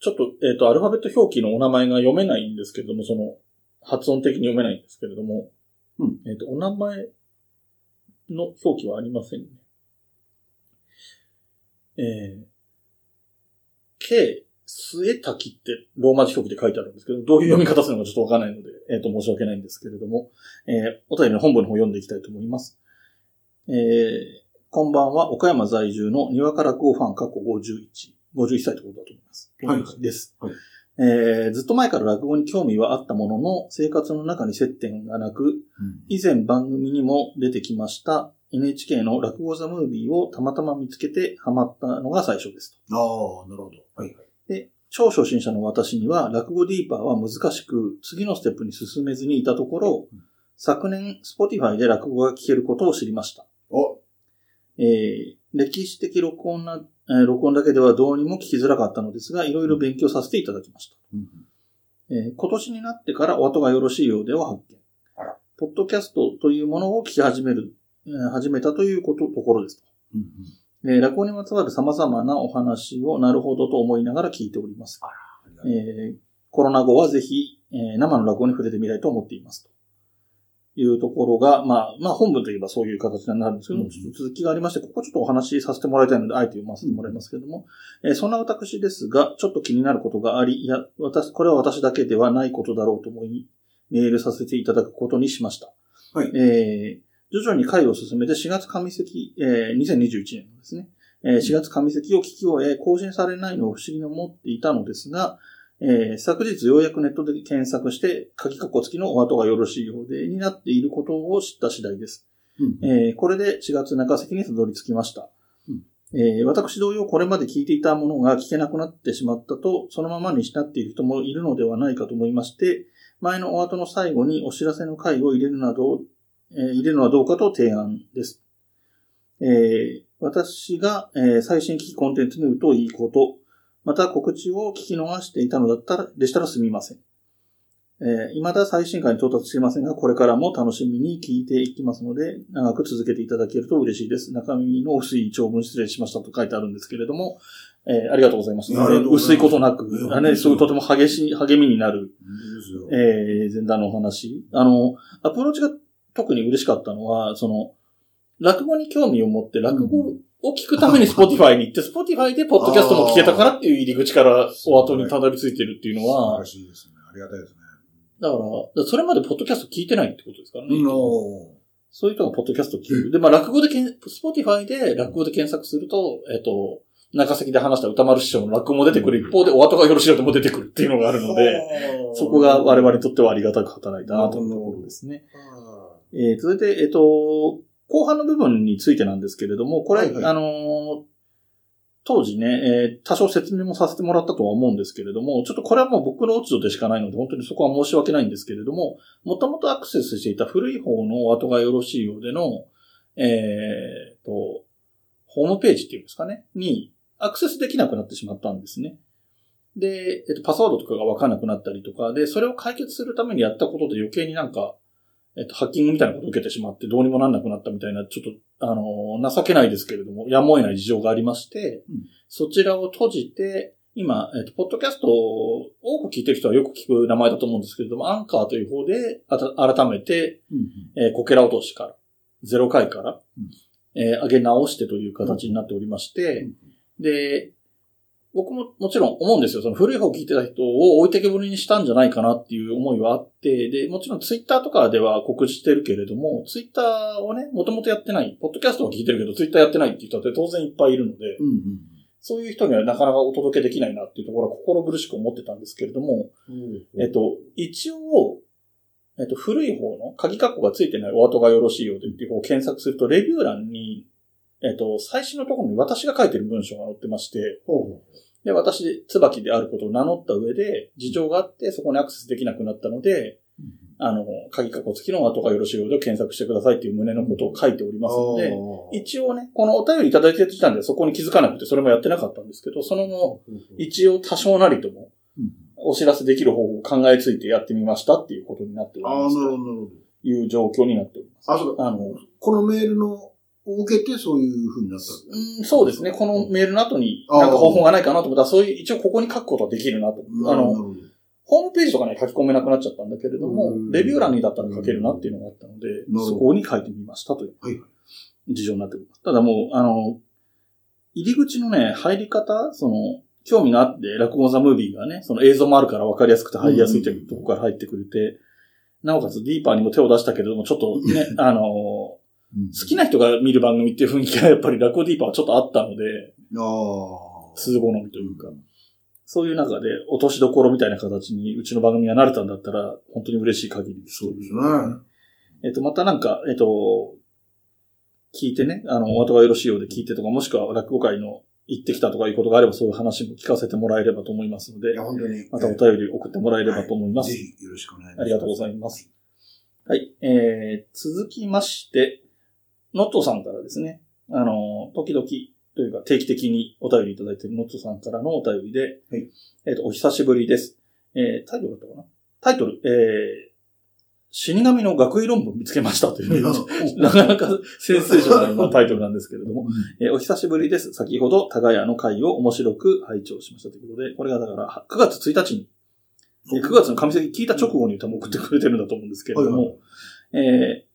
ちょっと、えっ、と、アルファベット表記のお名前が読めないんですけれども、その、発音的に読めないんですけれども、うんえっ、と、お名前の表記はありませんね。えー、K、末滝ってローマ字表記で書いてあるんですけど、どういう読み方するのかちょっとわかんないので、えっ、と、申し訳ないんですけれども、えー、お便りの本文の方読んでいきたいと思います。えー、こんばんは、岡山在住のにわか落語ファン過去51、51歳ってことだと思います。はいです。はいえーずっと前から落語に興味はあったものの、生活の中に接点がなく、以前番組にも出てきました NHK の落語ザムービーをたまたま見つけてハマったのが最初ですと。ああ、なるほど。はい。で、超初心者の私には落語ディーパーは難しく、次のステップに進めずにいたところ、昨年 Spotify で落語が聴けることを知りました。お、えー歴史的録音な、えー録音だけではどうにも聞きづらかったのですが、いろいろ勉強させていただきました。えー今年になってからお後がよろしいようでは発見。ポッドキャストというものを聞き始める、えー始めたということ、ところですと。うんえー落語にまつわる様々なお話をなるほどと思いながら聞いております。うん。えーコロナ後はぜひ、えー生の落語に触れてみたいと思っています。というところが、まあ、まあ本文といえばそういう形になるんですけど続きがありまして、ここちょっとお話しさせてもらいたいので、あえて読ませてもらいますけれども、えーそんな私ですが、ちょっと気になることがあり、いや、私、これは私だけではないことだろうと思い、メールさせていただくことにしました。はいえー徐々に回を進めて4月上関、えー2021年のですね、えー4月上席を聞き終え、更新されないのを不思議に思っていたのですが、えー昨日ようやくネットで検索して、鍵括弧付きのお後がよろしいようで、になっていることを知った次第です。うんえーこれで4月中席にたどり着きました。うんえー私同様これまで聞いていたものが聞けなくなってしまったと、そのままにしなっている人もいるのではないかと思いまして、前のお後の最後にお知らせの回を入れるなど、えー入れるのはどうかと提案です。えー私が、えー最新機器コンテンツに疎いこと、また告知を聞き逃していたのだったら、でしたらすみません。えー未だ最新回に到達していませんが、これからも楽しみに聞いていきますので、長く続けていただけると嬉しいです。中身の薄い長文失礼しましたと書いてあるんですけれども、えーありがとうございます。ます薄いことなく、いやあね、そういうとても激しい、励みになる。えー前段のお話。あの、アプローチが特に嬉しかったのは、その、落語に興味を持って、落語を聞くために Spotify に行って、Spotify でポッドキャストも聞けたからっていう入り口からお後にたどり着いてるっていうの素晴はら、しいですね。ありがたいですね。だから、それまでポッドキャスト聞いてないってことですからね。のそういう人がポッドキャスト聞く。で、まあ、落語でけん、Spotify で落語で検索すると、えっと、中崎で話した歌丸師匠の落語も出てくる一方で、お後がよろしいようでも出てくるっていうのがあるので、そこが我々にとってはありがたく働いたなというところですね。えー続いて、えっ、と、後半の部分についてなんですけれども、これ、はいはいあのー当時ね、えー多少説明もさせてもらったとは思うんですけれども、ちょっとこれはもう僕の落ち度でしかないので、本当にそこは申し訳ないんですけれども、もともとアクセスしていた古い方のお後がよろしいようでの、えーと、ホームページっていうんですかね、にアクセスできなくなってしまったんですね。で、えっと、パスワードとかがわかんなくなったりとか、で、それを解決するためにやったことで余計になんか、えっと、ハッキングみたいなことを受けてしまってどうにもなんなくなったみたいな、ちょっと、あの、情けないですけれども、やむを得ない事情がありまして、うん。そちらを閉じて、今、えっと、ポッドキャストを多く聞いてる人はよく聞く名前だと思うんですけれども、アンカーという方で、あた改めて、うんえーこけら落としから、0回から、うん。えー上げ直してという形になっておりまして、で、僕ももちろん思うんですよ。その古い方を聞いてた人を置いてけぼりにしたんじゃないかなっていう思いはあって、で、もちろんツイッターとかでは告知してるけれども、ツイッターをね、もともとやってない、ポッドキャストは聞いてるけど、ツイッターやってないっていう人って当然いっぱいいるので、うんそういう人にはなかなかお届けできないなっていうところは心苦しく思ってたんですけれども、うん。えっと、一応、えっと、古い方の鍵括弧がついてないお後がよろしいようでっていう方を検索すると、レビュー欄に、えっと、最新のところに私が書いてる文章が載ってまして、ほうほで、私で、椿であることを名乗った上で、事情があって、そこにアクセスできなくなったので、う。あの、鍵括弧付きの後がよろしいようで検索してくださいっていう旨のことを書いておりますので、一応ね、このお便りいただいてた時点でそこに気づかなくて、それもやってなかったんですけど、その後、一応多少なりとも、うんお知らせできる方法を考えついてやってみましたっていうことになっておりああ、なます。るほど、なるほど。という状況になっております。あ、そうか。あの、このメールの、を受けてそういう風になったうん、そうですね。このメールの後に、なんか方法がないかなと思ったら、そういう、一応ここに書くことはできるなと。あの。ホームページとかには書き込めなくなっちゃったんだけれどもうん、レビュー欄にだったら書けるなっていうのがあったのでそこに書いてみましたというはい事情になってます。ただもう、あの、入り口のね、入り方、その、興味があって、落語ザムービーがね、その映像もあるから分かりやすくて入りやすいというところから入ってくれて、なおかつディーパーにも手を出したけれども、ちょっとね、あの、好好きな人が見る番組っていう雰囲気が やっぱり落語ディーパーはちょっとあったので、ああ。鈴好みというか、そういう中で落としどころみたいな形にうちの番組が慣れたんだったら、本当に嬉しい限りです。そうですね。えっと、またなんか、えっと、聞いてね、あの、お後がよろしいようで聞いてとか、もしくは落語会の行ってきたとかいうことがあれば、そういう話も聞かせてもらえればと思いますので。またお便り送ってもらえればと思います。ぜひよろしくお願いします。ありがとうございます。はい。えー、続きまして、ノットさんからですね、あの、時々というか定期的にお便りいただいているノットさんからのお便りで、はい。えっ、と、お久しぶりです。えー、タイトルだったかな？タイトル、えー、死神の学位論文見つけましたという、なかなかセンセーショナルなタイトルなんですけれども、えーお久しぶりです。先ほど、タガヤの回を面白く拝聴しましたということで、これがだから9月1日に、えー9月の上席聞いた直後に多分送ってくれてるんだと思うんですけれども、はい。えー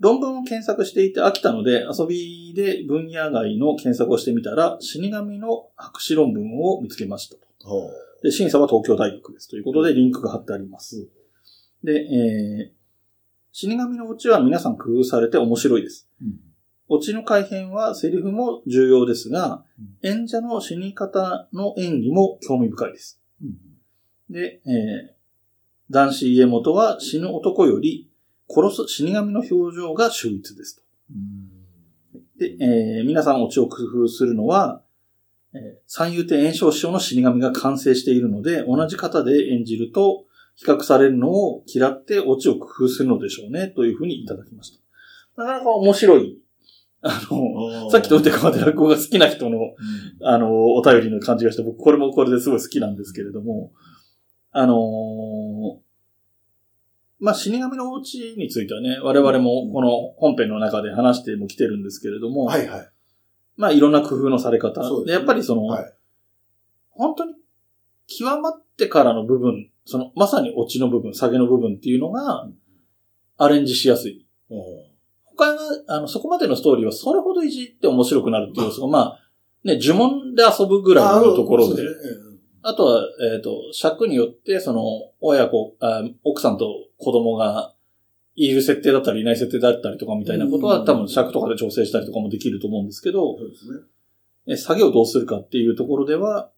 論文を検索していて飽きたので、遊びで分野外の検索をしてみたら、死神の博士論文を見つけましたと。で、審査は東京大学です。ということで、リンクが貼ってあります。で、えー死神のうちは皆さん工夫されて面白いです。うんオチの改変はセリフも重要ですが、演者の死に方の演技も興味深いです。で、えー、男子家元は死ぬ男より殺す死神の表情が秀逸ですと。で、えー皆さんオチを工夫するのは、えー三遊亭炎章師匠の死神が完成しているので、同じ方で演じると比較されるのを嫌ってオチを工夫するのでしょうね、というふうにいただきました。なかなか面白い、あの、さっきと言ったかまで落語が好きな人の、あの、お便りの感じがして、僕これもこれですごい好きなんですけれども、あのーまあ、死神のお家についてはね、我々もこの本編の中で話しても来てるんですけれども、はいはい。まあ、いろんな工夫のされ方。そうでやっぱりその、はい。本当に極まってからの部分、その、まさにオチの部分、下げの部分っていうのが、アレンジしやすい。他が、あの、そこまでのストーリーはそれほどいじって面白くなるっていう要素が、まあ、ね、呪文で遊ぶぐらいのところで、あとは、えっ、と、尺によって、その、親子あ、奥さんと子供が、いる設定だったりいない設定だったりとかみたいなことは、うん多分尺とかで調整したりとかもできると思うんですけど、そうですね。え下げをどうするかっていうところでは、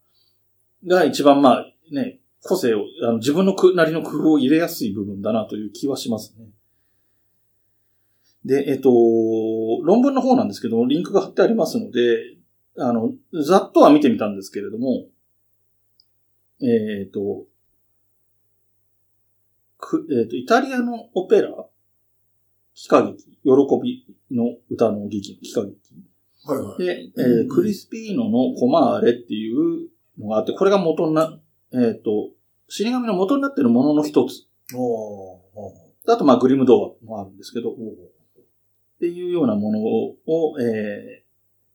が一番まあね、個性を、あの自分のくなりの工夫を入れやすい部分だなという気はしますね。で、えっと、論文の方なんですけども、リンクが貼ってありますので、あの、ざっとは見てみたんですけれども、えっと、くえっと、イタリアのオペラ、喜歌劇、喜びの歌の劇、喜歌劇。はいはい。で、えうんークリスピーノのコマーレっていうのがあって、これが元にな、えっ、と、死神の元になっているものの一つ。おあと、まあ、グリムドアもあるんですけど、っていうようなものを、え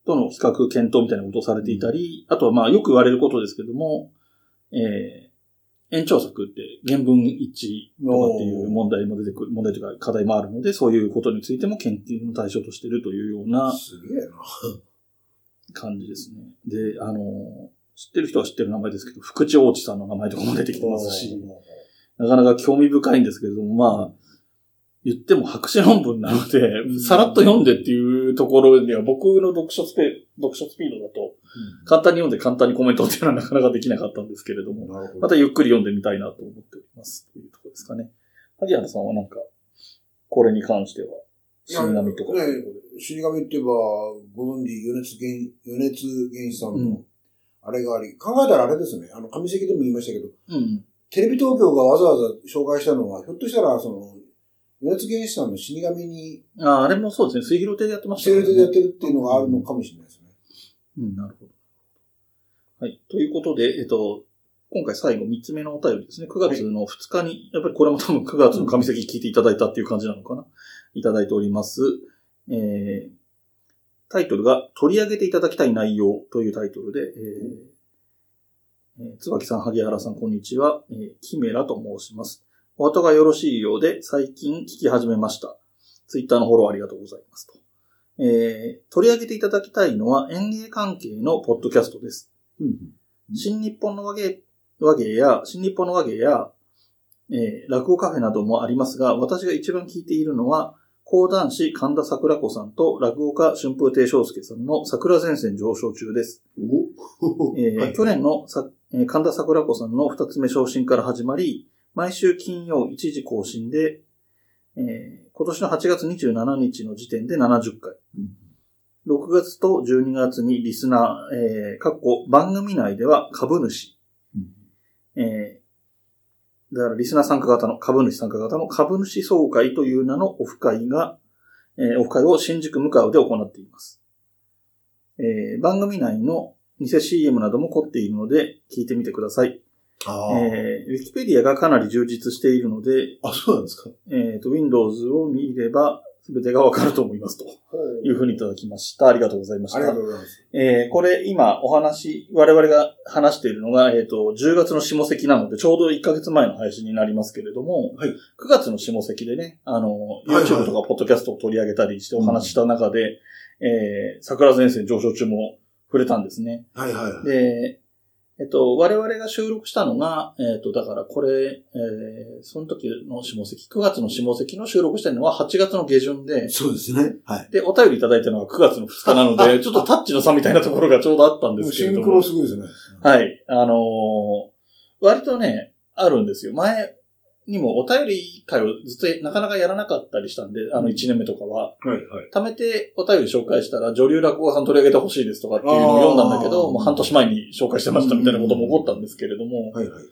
ー、との比較、検討みたいなことをされていたり、あとは、まあ、よく言われることですけども、えー、延長作って原文一致とかっていう問題も出てくる、問題というか課題もあるので、そういうことについても研究の対象としているというようなーすげえな。感じですね。で、あの、知ってる人は知ってる名前ですけど、福地大地さんの名前とかも出てきてますし、なかなか興味深いんですけれども、まあ、言っても博士論文なので、うんさらっと読んでっていうところには僕の読書スペ、読書スピードだと、簡単に読んで簡単にコメントっていうのはなかなかできなかったんですけれども、ど。またゆっくり読んでみたいなと思っております。というところですかね。萩原さんはなんか、これに関しては、死神とか。ね死神って言えば、ご存知、余熱原、余熱原子さんのうん、あれがあり、考えたらあれですね、あの、上関でも言いましたけど、うん。テレビ東京がわざわざ紹介したのは、ひょっとしたら、その、余熱原子さんの死神に、ああれもそうですね。水広亭でやってましたセールでやってるっていうのがあるのかもしれないですね。うん、なるほど。はい。ということで、えっと、今回最後3つ目のお便りですね。9月の2日に、やっぱりこれも多分9月の上関聞いていただいたっていう感じなのかな？いただいております。えー、タイトルが取り上げていただきたい内容というタイトルで、えーえー、椿さん、萩原さん、こんにちは。えー、キメラと申します。お後がよろしいようで、最近聞き始めました。ツイッターのフォローありがとうございますと。えー、取り上げていただきたいのは園芸関係のポッドキャストです。新日本の和芸、和芸や、新日本の和芸や、えー落語カフェなどもありますが、私が一番聞いているのは、講談師神田桜子さんと落語家春風亭昇介さんの桜前線上昇中です。おえ 去年のさ、えー神田桜子さんの二つ目昇進から始まり、毎週金曜1時更新で、えー今年の8月27日の時点で70回。6月と12月にリスナー、えー、かっこ番組内では株主、えー、だからリスナー参加型の、株主参加型の株主総会という名のオフ会が、えーオフ会を新宿向かうで行っています。えー番組内の偽 CM なども凝っているので聞いてみてください。えー、ウィキペディアがかなり充実しているので、あ、そうなんですか。えっ、と、Windows を見れば全てがわかると思いますというふうにいただきました。ありがとうございましたありがと。うございます。えーこれ今お話、我々が話しているのが、えっ、と、10月の下関なので、ちょうど1ヶ月前の配信になりますけれども、はい9月の下関でね、あの、はいはい YouTube とかポッドキャストを取り上げたりしてお話しした中で、えー桜前線上昇中も触れたんですね。はいはいはい。で、えっと、我々が収録したのが、えっと、だからこれ、えー、その時の下関、9月の下関の収録してるのは8月の下旬で、そうですね。はい。で、お便りいただいたのが9月の2日なので、ちょっとタッチの差みたいなところがちょうどあったんですけれどもシンクロ。すごいですね。はい。あのー割とね、あるんですよ。前にもお便り会をずっとなかなかやらなかったりしたんで、あの1年目とかは。はい、はい。貯めてお便り紹介したら、女流落語家さん取り上げてほしいですとかっていうのを読んだんだけあど、ーもう半年前に紹介してましたみたいなことも起こったんですけれども、はい、はい。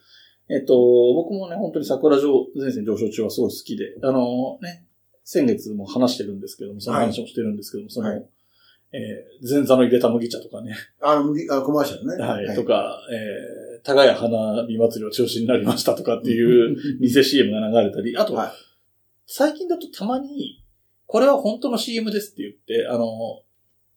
えっと、僕もね、本当に桜上前線上昇中はすごい好きで、あのね、先月も話してるんですけども、その話もしてるんですけども、その、はいえー前座の入れた麦茶とかね、あの、麦、あコマーシャルね。はい、とか、えー、高谷花火祭りは中止になりましたとかっていう 偽 CM が流れたり、あと、はい最近だとたまに、これは本当の CM ですって言って、あの、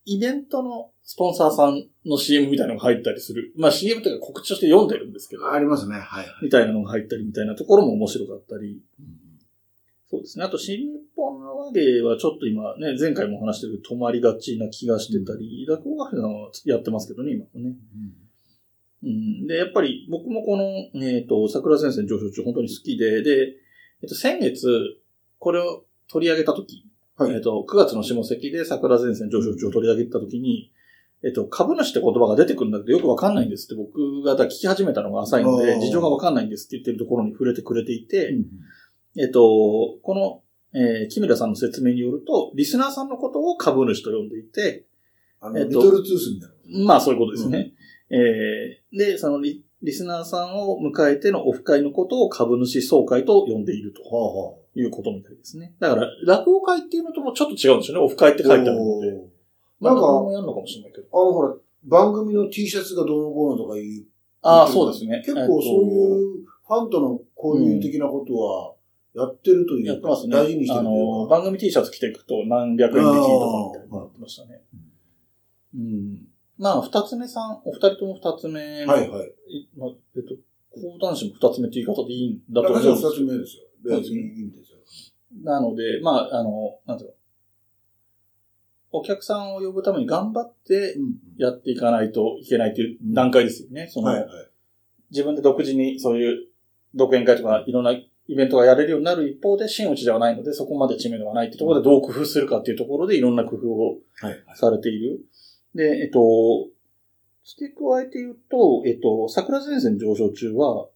イベントのスポンサーさんの CM みたいなのが入ったりする。まあ CM というか告知として読んでるんですけど、ありますね。はい、はい。みたいなのが入ったりみたいなところも面白かったり、そうですね。あと、新日本の和芸はちょっと今ね、前回もお話してる止まりがちな気がしてたり、落語カフェさんはやってますけどね、今もね。うん、で、やっぱり僕もこの、えっ、と、桜前線上昇中本当に好きで、で、えっ、と、先月、これを取り上げたとき、はいえっ、と、9月の下関で桜前線上昇中を取り上げたときに、えっ、と、株主って言葉が出てくるんだけどよくわかんないんですって僕がだ聞き始めたのが浅いので、事情がわかんないんですって言ってるところに触れてくれていて、うんえっ、と、この、えー、木村さんの説明によると、リスナーさんのことを株主と呼んでいて、あの、えっとリトルトゥースみたいな。まあそういうことですね。えーで、そのリリスナーさんを迎えてのオフ会のことを株主総会と呼んでいるとはあはいうことみたいですね。だから、落語会っていうのともちょっと違うんですよね。オフ会って書いてあるので。まあ、なんかもやるのかもしれないけど。あの、ほら、番組の T シャツがどうのこうのとかいう。ああ、そうですね。結構そういうファンとの交流的なことはやってるというか、やってますね。大事にしてるあの、か。番組 T シャツ着ていくと何百円引きとかみたいになってましたね。うん。まあ、二つ目さん、お二人とも二つ目のはいはい。いまあ、えっと、講談師も二つ目って言い方でいいんだと思うんですよ二つ目ですよ。そうですねいいんですよ。なので、まあ、あの、なんていうの。お客さんを呼ぶために頑張ってうんやっていかないといけないという段階ですよね。その、はいはい。自分で独自にそういう独演会とかいろんなイベントがやれるようになる一方で、真打ちではないので、そこまで知名度がないってところでどう工夫するかっていうところでいろんな工夫をはい。されている。で、えっと、付け加えて言うと、えっと、桜前線上昇中は、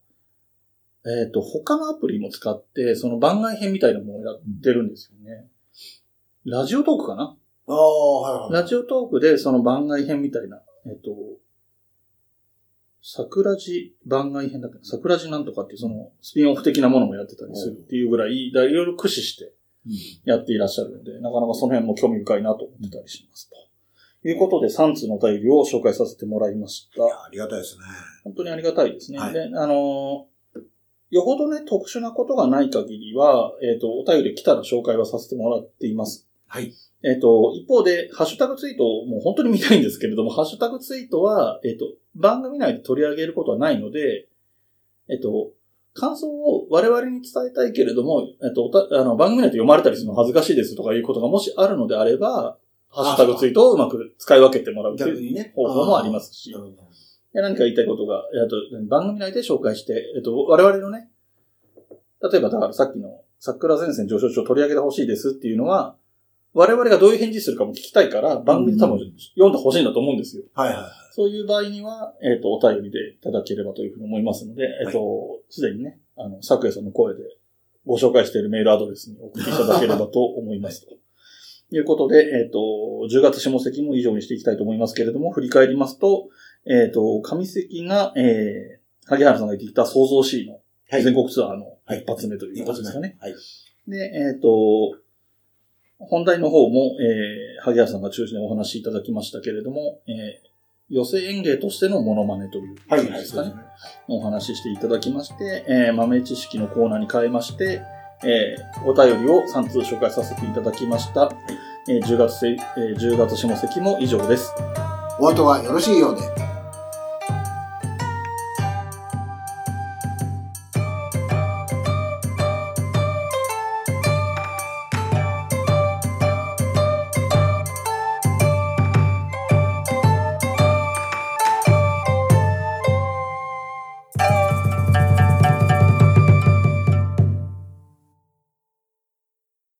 えっと、他のアプリも使って、その番外編みたいなものをやってるんですよね。ラジオトークかな？ああ、はいはい。ラジオトークでその番外編みたいな、えっと、桜地番外編だっけ桜地なんとかっていうそのスピンオフ的なものもやってたりするっていうぐらい、いろいろ駆使してやっていらっしゃるので、なかなかその辺も興味深いなと思ってたりしますと。いうことで、3通のお便りを紹介させてもらいました。いやありがたいですね。本当にありがたいですね。はいで、あのーよほどね、特殊なことがない限りは、えっ、と、お便り来たら紹介はさせてもらっています。はい。えっ、と、一方で、ハッシュタグツイートをもう本当に見たいんですけれども、ハッシュタグツイートは、えっ、と、番組内で取り上げることはないので、えっ、と、感想を我々に伝えたいけれども、えっ、と、あの、番組内で読まれたりするの恥ずかしいですとかいうことがもしあるのであれば、ハッシュタグツイートをうまく使い分けてもらうというね。方法もありますしで何か言いたいことが、えっと、番組内で紹介して、えっと、我々のね、例えばだからさっきの桜前線上昇中を取り上げてほしいですっていうのは、我々がどういう返事するかも聞きたいから、番組で多分読んでほしいんだと思うんですよ。はいはいはい。そういう場合には、えっ、と、お便りでいただければというふうに思いますので、えっ、と、すでにね、あの、昨夜さんの声でご紹介しているメールアドレスに送っていただければと思います。うことで、えっ、と、10月下関も以上にしていきたいと思いますけれども、振り返りますと、えっ、と、上関が、えー、萩原さんが言ってきた創造 C のはい全国ツアーのはい一発目という一発目ことですかね。。はい。で、えっ、と、本題の方も、えー、萩原さんが中心にお話しいただきましたけれども、えー、寄せ演芸としてのモノマネというですかねそうです。ね。お話ししていただきまして、えー豆知識のコーナーに変えまして、えーお便りを3通紹介させていただきました。えー10月せ、えー10月下関も以上です。お後がよろしいようで。